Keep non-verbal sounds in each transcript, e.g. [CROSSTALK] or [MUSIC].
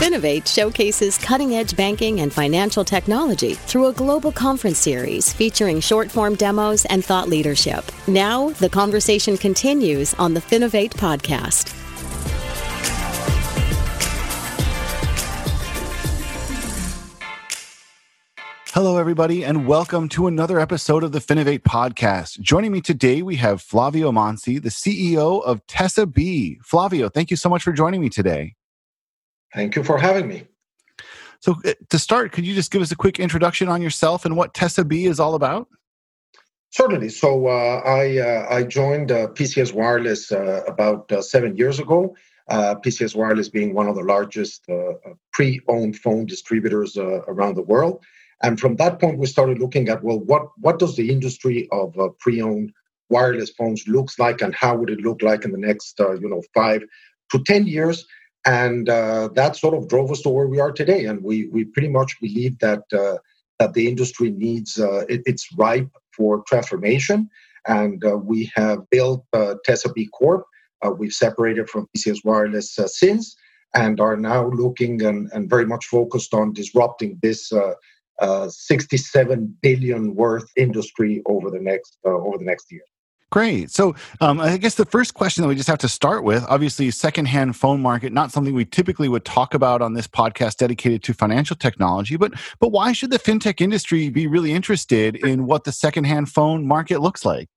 Finovate showcases cutting edge banking and financial technology through a global conference series featuring short form demos and thought leadership. Now, the conversation continues on the Finovate podcast. Hello, everybody, and welcome to another episode of the Finovate podcast. Joining me today, we have Flavio Mansi, the CEO of Tessa B. Flavio, thank you so much for joining me today. Thank you for having me. So, uh, to start, could you just give us a quick introduction on yourself and what Tessa B is all about? Certainly. So, uh, I uh, I joined uh, PCS Wireless uh, about uh, seven years ago. PCS Wireless being one of the largest pre-owned phone distributors around the world. And from that point, we started looking at well, what what does the industry of uh, pre-owned wireless phones looks like, and how would it look like in the next uh, you know five to ten years? And uh, that sort of drove us to where we are today. And we we pretty much believe that uh, that the industry needs uh, it, it's ripe for transformation. And uh, we have built uh, Tesabee Corp. we've separated from PCS Wireless since, and are now looking and, and very much focused on disrupting this uh, 67 billion worth industry over the next uh, over the next year. Great. So, um, I guess the first question that we just have to start with, obviously, secondhand phone market, not something we typically would talk about on this podcast dedicated to financial technology, but but why should the fintech industry be really interested in what the secondhand phone market looks like?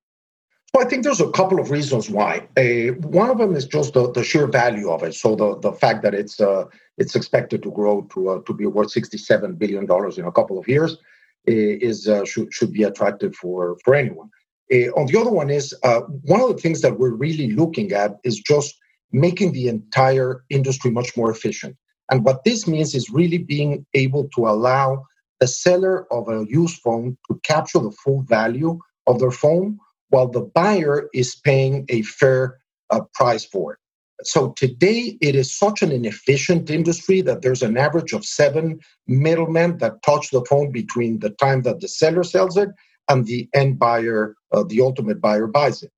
Well, I think there's a couple of reasons why. Uh, one of them is just the, the sheer value of it. So the, the fact that it's uh, it's expected to grow to uh, to be worth 67 billion dollars in a couple of years is uh, should should be attractive for for anyone. Uh, on the other one is uh, one of the things that we're really looking at is just making the entire industry much more efficient. And what this means is really being able to allow the seller of a used phone to capture the full value of their phone while the buyer is paying a fair uh, price for it. So today it is such an inefficient industry that there's an average of seven middlemen that touch the phone between the time that the seller sells it and the end buyer, uh, the ultimate buyer buys it.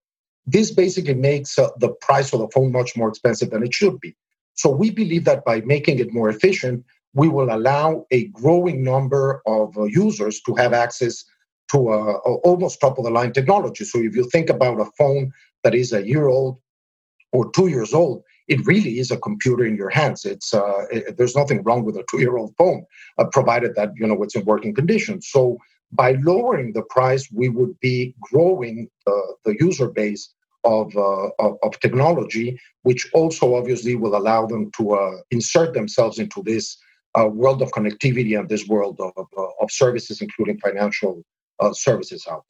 This basically makes uh, the price of the phone much more expensive than it should be. So we believe that by making it more efficient, we will allow a growing number of uh, users to have access to a almost top of the line technology. So if you think about a phone that is a year old or two years old, it really is a computer in your hands. It's uh, it, there's nothing wrong with a two-year-old phone, uh, provided that you know it's in working condition. So by lowering the price, we would be growing the, the user base of, uh, of, of technology, which also obviously will allow them to uh, insert themselves into this uh, world of connectivity and this world of, of services, including financial uh, services out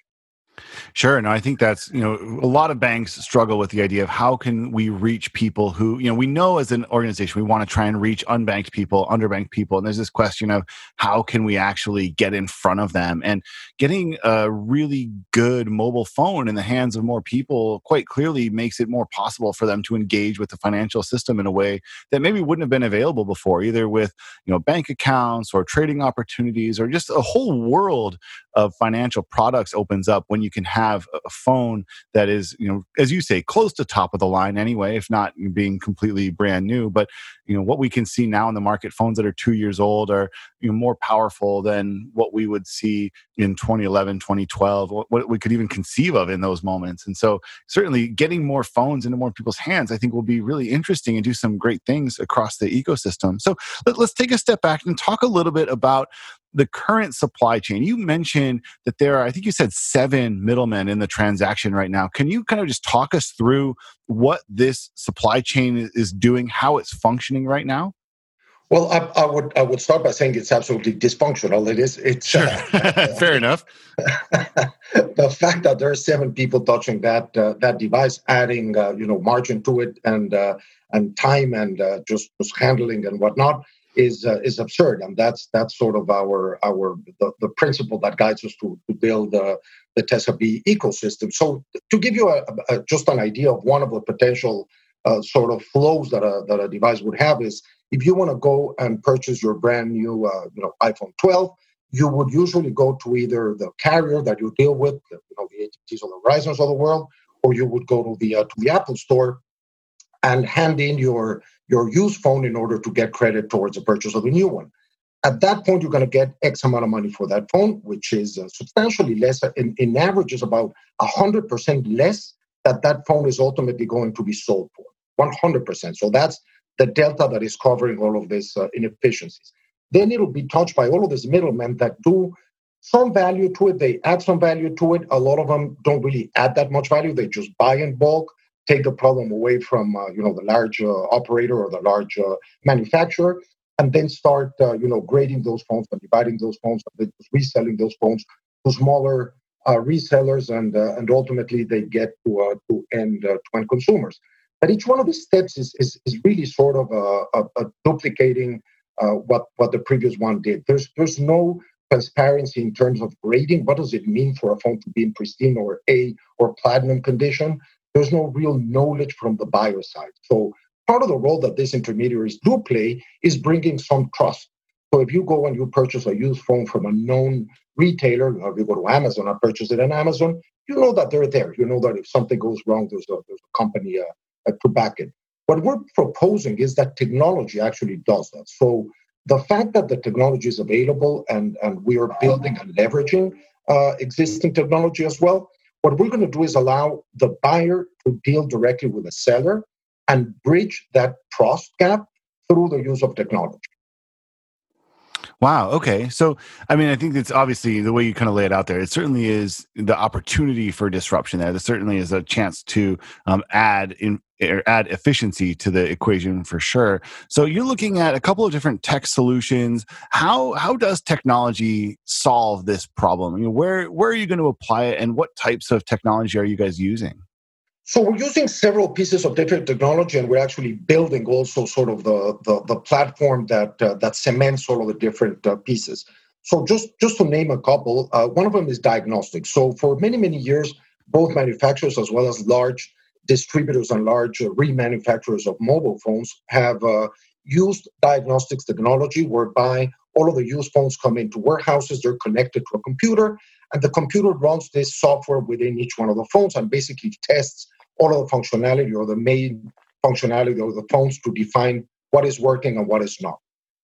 Sure. No, I think that's, you know, a lot of banks struggle with the idea of how can we reach people who, you know, we know as an organization, we want to try and reach unbanked people, underbanked people. And there's this question of how can we actually get in front of them? And getting a really good mobile phone in the hands of more people quite clearly makes it more possible for them to engage with the financial system in a way that maybe wouldn't have been available before, either with, you know, bank accounts or trading opportunities or just a whole world of financial products opens up when you can have a phone that is, you know, as you say, close to top of the line anyway, if not being completely brand new. But you know, what we can see now in the market, phones that are two years old are you know more powerful than what we would see in 2011, 2012, what we could even conceive of in those moments. And so, certainly, getting more phones into more people's hands, I think, will be really interesting and do some great things across the ecosystem. So, let, us take a step back and talk a little bit about the current supply chain. You mentioned that there are, I think you said seven middlemen in the transaction right now. Can you kind of just talk us through what this supply chain is doing, how it's functioning right now? Well, I, I, would I would start by saying it's absolutely dysfunctional. It is. It's sure. uh, [LAUGHS] fair enough. [LAUGHS] the fact that there are seven people touching that uh, that device, adding uh, you know margin to it and uh, and time and uh, just just handling and whatnot, is uh, is absurd, and that's that's sort of our our the, the principle that guides us to, to build uh, the B ecosystem. So to give you a, a, just an idea of one of the potential uh, sort of flows that a that a device would have is if you want to go and purchase your brand new uh, you know iPhone 12, you would usually go to either the carrier that you deal with, you know the AT&Ts or the Verizons of the world, or you would go to the uh, to the Apple store and hand in your your used phone in order to get credit towards the purchase of a new one. At that point, you're going to get X amount of money for that phone, which is uh, substantially less. In, in average, is about 100% less that that phone is ultimately going to be sold for. 100%. So that's the delta that is covering all of these uh, inefficiencies. Then it'll be touched by all of these middlemen that do some value to it. They add some value to it. A lot of them don't really add that much value. They just buy in bulk, take the problem away from uh, you know the large uh, operator or the large uh, manufacturer, and then start uh, you know grading those phones and dividing those phones and reselling those phones to smaller uh, resellers, and and ultimately they get to to end to end consumers. But each one of the steps is is, is really sort of a, a, a duplicating what what the previous one did. There's there's no transparency in terms of grading. What does it mean for a phone to be in pristine or A or platinum condition? There's no real knowledge from the buyer side. So part of the role that these intermediaries do play is bringing some trust. So if you go and you purchase a used phone from a known retailer, or if you go to Amazon and purchase it on Amazon, you know that they're there. You know that if something goes wrong, there's a, there's a company uh, to back it. What we're proposing is that technology actually does that. So the fact that the technology is available and, and we are building and leveraging uh, existing technology as well, what we're going to do is allow the buyer to deal directly with the seller and bridge that trust gap through the use of technology. Wow. Okay. So, I mean, I think it's obviously the way you kind of lay it out there. It certainly is the opportunity for disruption there. There certainly is a chance to um, add in or add efficiency to the equation for sure. So, you're looking at a couple of different tech solutions. How how does technology solve this problem? I mean, where where are you going to apply it, and what types of technology are you guys using? So we're using several pieces of different technology, and we're actually building also sort of the the, the platform that uh, that cements all of the different uh, pieces. So just just to name a couple, uh, one of them is diagnostics. So for many many years, both manufacturers as well as large distributors and large uh, remanufacturers of mobile phones have uh, used diagnostics technology, whereby all of the used phones come into warehouses, they're connected to a computer, and the computer runs this software within each one of the phones and basically tests all of the functionality or the main functionality of the phones to define what is working and what is not.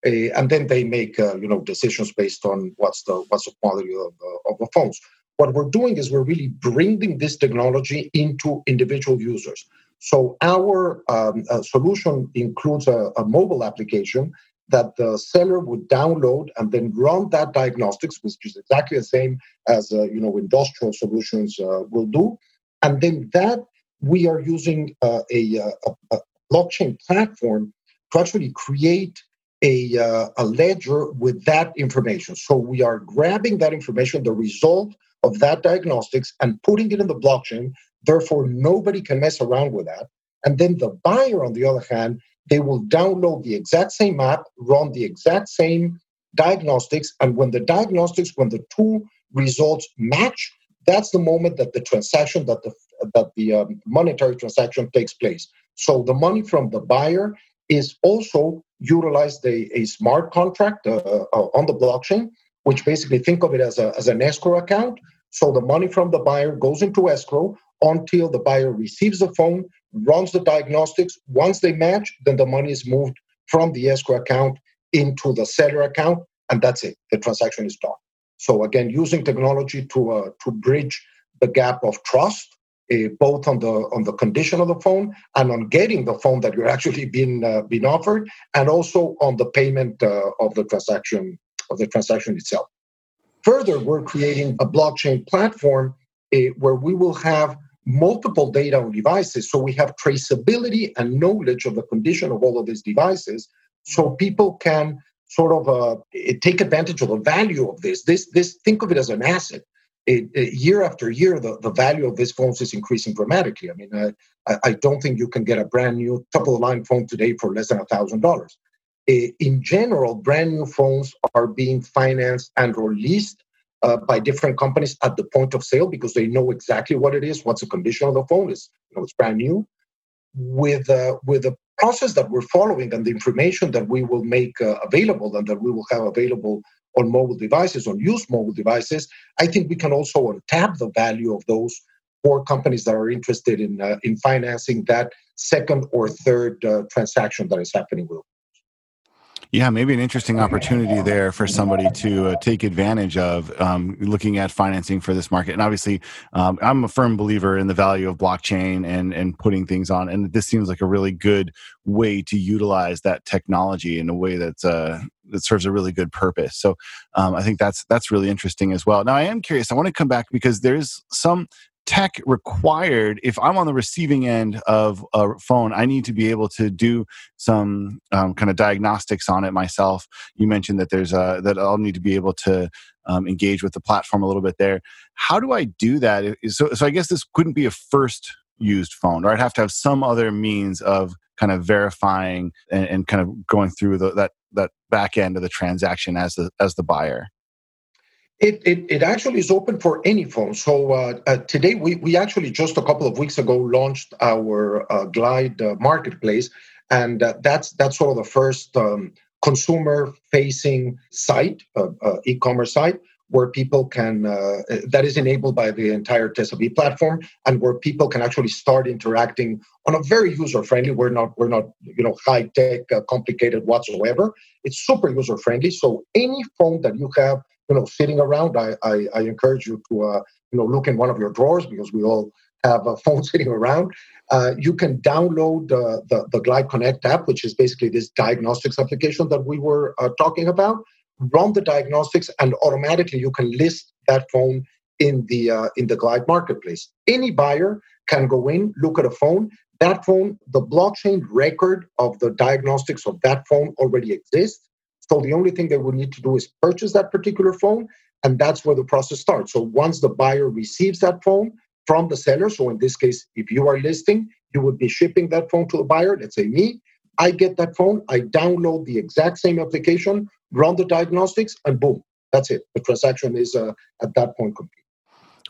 Uh, and then they make uh, you know decisions based on what's the what's the quality of the, of the phones. What we're doing is we're really bringing this technology into individual users. So our um, uh, solution includes a, a, mobile application that the seller would download and then run that diagnostics, which is exactly the same as uh, you know industrial solutions uh, will do, and then that we are using uh, a, uh, a, a, blockchain platform to actually create a, uh, a ledger with that information. So we are grabbing that information, the result of that diagnostics, and putting it in the blockchain. Therefore, nobody can mess around with that. And then the buyer, on the other hand, they will download the exact same app, run the exact same diagnostics, and when the diagnostics, when the two results match, that's the moment that the transaction, that the that the um, monetary transaction takes place. So the money from the buyer is also utilized a, a smart contract uh, uh, on the blockchain, which basically think of it as, a, as an escrow account. So the money from the buyer goes into escrow until the buyer receives the phone, runs the diagnostics. Once they match, then the money is moved from the escrow account into the seller account, and that's it. The transaction is done. So again, using technology to uh, to bridge the gap of trust, uh, both on the on the condition of the phone and on getting the phone that you're actually being uh, being offered, and also on the payment uh, of the transaction of the transaction itself. Further, we're creating a blockchain platform uh, where we will have multiple data on devices, so we have traceability and knowledge of the condition of all of these devices, so people can sort of uh, take advantage of the value of this. This, this, think of it as an asset. It, it, year after year, the, the value of these phones is increasing dramatically. I mean, I, I don't think you can get a brand new top of the line phone today for less than a thousand dollars. In general, brand new phones are being financed and or leased uh, by different companies at the point of sale because they know exactly what it is, what's the condition of the phone is. You know, it's brand new. With uh, with a process that we're following and the information that we will make uh, available and that we will have available on mobile devices, on used mobile devices, I think we can also tap the value of those for companies that are interested in uh, in financing that second or third uh, transaction that is happening with yeah, maybe an interesting opportunity there for somebody to uh, take advantage of um, looking at financing for this market. And obviously, um, I'm a firm believer in the value of blockchain and and putting things on. And this seems like a really good way to utilize that technology in a way that's uh, that serves a really good purpose. So um, I think that's that's really interesting as well. Now I am curious. I want to come back because there's some tech required if i'm on the receiving end of a phone i need to be able to do some um, kind of diagnostics on it myself. You mentioned that there's a that i'll need to be able to um, engage with the platform a little bit there. How do i do that? So, so i guess this couldn't be a first used phone or i'd have to have some other means of kind of verifying and, and kind of going through the, that that back end of the transaction as the as the buyer it, it, it, actually is open for any phone. So uh, uh, today, we, we actually just a couple of weeks ago launched our uh, Glide uh, marketplace, and uh, that's that's sort of the first um, consumer-facing site, uh, e-commerce site, where people can that is enabled by the entire Tesabee platform, and where people can actually start interacting on a very user-friendly. We're not we're not you know high-tech, complicated whatsoever. It's super user-friendly. So any phone that you have you know sitting around, I I, I encourage you to uh, you know look in one of your drawers because we all have [LAUGHS] a phone sitting around. Uh, you can download uh, the the Glide Connect app, which is basically this diagnostics application that we were uh, talking about. Run the diagnostics, and automatically you can list that phone in the uh, in the Glide marketplace. Any buyer can go in, look at a phone. That phone, the blockchain record of the diagnostics of that phone already exists. So the only thing they would need to do is purchase that particular phone, and that's where the process starts. So once the buyer receives that phone from the seller, so in this case, if you are listing, you would be shipping that phone to the buyer. Let's say me, I get that phone, I download the exact same application, run the diagnostics, and boom, that's it. The transaction is uh, at that point complete.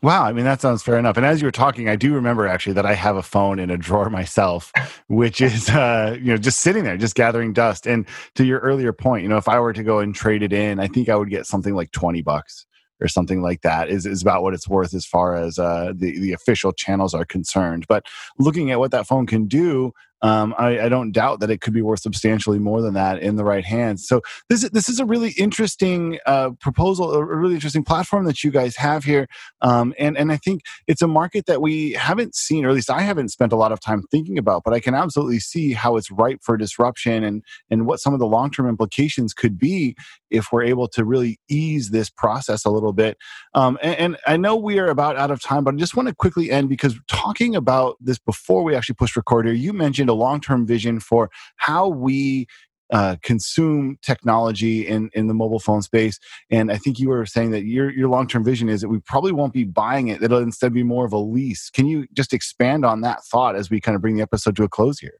Wow, I mean that sounds fair enough. And as you were talking, I do remember actually that I have a phone in a drawer [LAUGHS] myself, which is uh, you know just sitting there, just gathering dust. And to your earlier point, you know, if I were to go and trade it in, I think I would get something like twenty bucks or something like that is, is about what it's worth as far as uh, the, the official channels are concerned. But looking at what that phone can do, um, I, I, don't doubt that it could be worth substantially more than that in the right hands. So this this is a really interesting uh, proposal, a really interesting platform that you guys have here, um, and and I think it's a market that we haven't seen, or at least I haven't spent a lot of time thinking about. But I can absolutely see how it's ripe for disruption and and what some of the long term implications could be if we're able to really ease this process a little bit. Um, and, and I know we are about out of time, but I just want to quickly end because talking about this before we actually push record here, you mentioned a long term vision for how we uh, consume technology in, in the mobile phone space. And I think you were saying that your, your long term vision is that we probably won't be buying it, it'll instead be more of a lease. Can you just expand on that thought as we kind of bring the episode to a close here?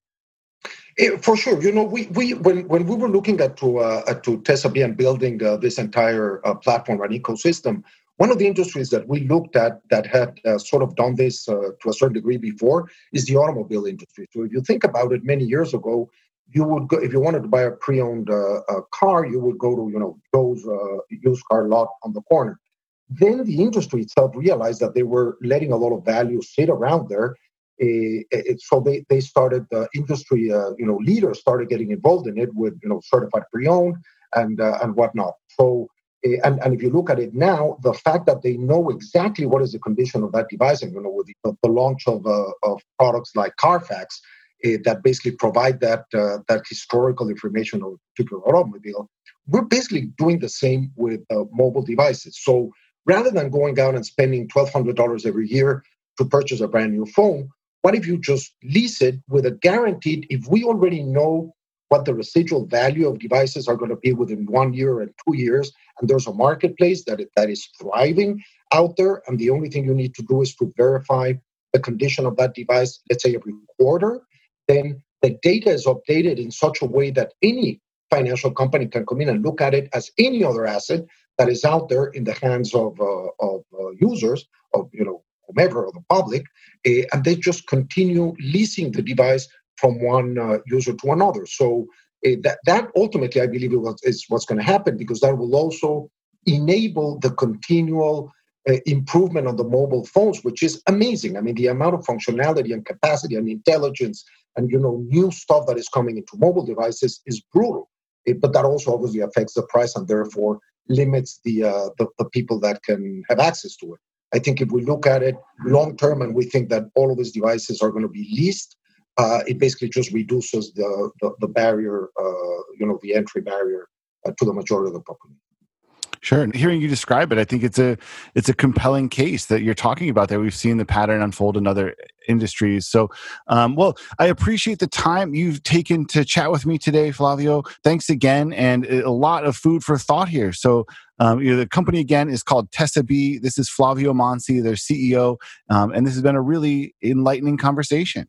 Eh, for sure, you know, we, we when when we were looking at to uh, to Tesabee and building uh, this entire uh, platform and ecosystem, one of the industries that we looked at that had uh, sort of done this uh, to a certain degree before is the automobile industry. So if you think about it, many years ago, you would go if you wanted to buy a pre-owned uh, car, you would go to you know Joe's uh, used car lot on the corner. Then the industry itself realized that they were letting a lot of value sit around there. Uh, so they, they started the industry uh, you know leaders started getting involved in it with you know certified pre-owned and and whatnot. So Eh, and, and if you look at it now, the fact that they know exactly what is the condition of that device, and you know, with the, the launch of, uh, of products like Carfax uh, that basically provide that uh, that historical information of a particular automobile, we're basically doing the same with uh, mobile devices. So rather than going out and spending twelve hundred dollars every year to purchase a brand new phone, what if you just lease it with a guaranteed? If we already know what the residual value of devices are going to be within one year and two years. And there's a marketplace that, that is thriving out there. And the only thing you need to do is to verify the condition of that device, let's say every quarter. Then the data is updated in such a way that any financial company can come in and look at it as any other asset that is out there in the hands of, uh, of uh, users, of you know whomever, or the public, uh, and they just continue leasing the device from one uh, user to another. So uh, that, that ultimately, I believe, is what's going to happen because that will also enable the continual uh, improvement on the mobile phones, which is amazing. I mean, the amount of functionality and capacity and intelligence and you know new stuff that is coming into mobile devices is brutal. It, but that also obviously affects the price and therefore limits the, uh, the the people that can have access to it. I think if we look at it long term and we think that all of these devices are going to be leased, uh, it basically just reduces the the, the barrier, uh, you know, the entry barrier uh, to the majority of the population. Sure. And hearing you describe it, I think it's a it's a compelling case that you're talking about there. We've seen the pattern unfold in other industries. So, um, well, I appreciate the time you've taken to chat with me today, Flavio. Thanks again, and a lot of food for thought here. So, um, you know, the company again is called Tessa B. This is Flavio Mansi, their CEO, um, and this has been a really enlightening conversation.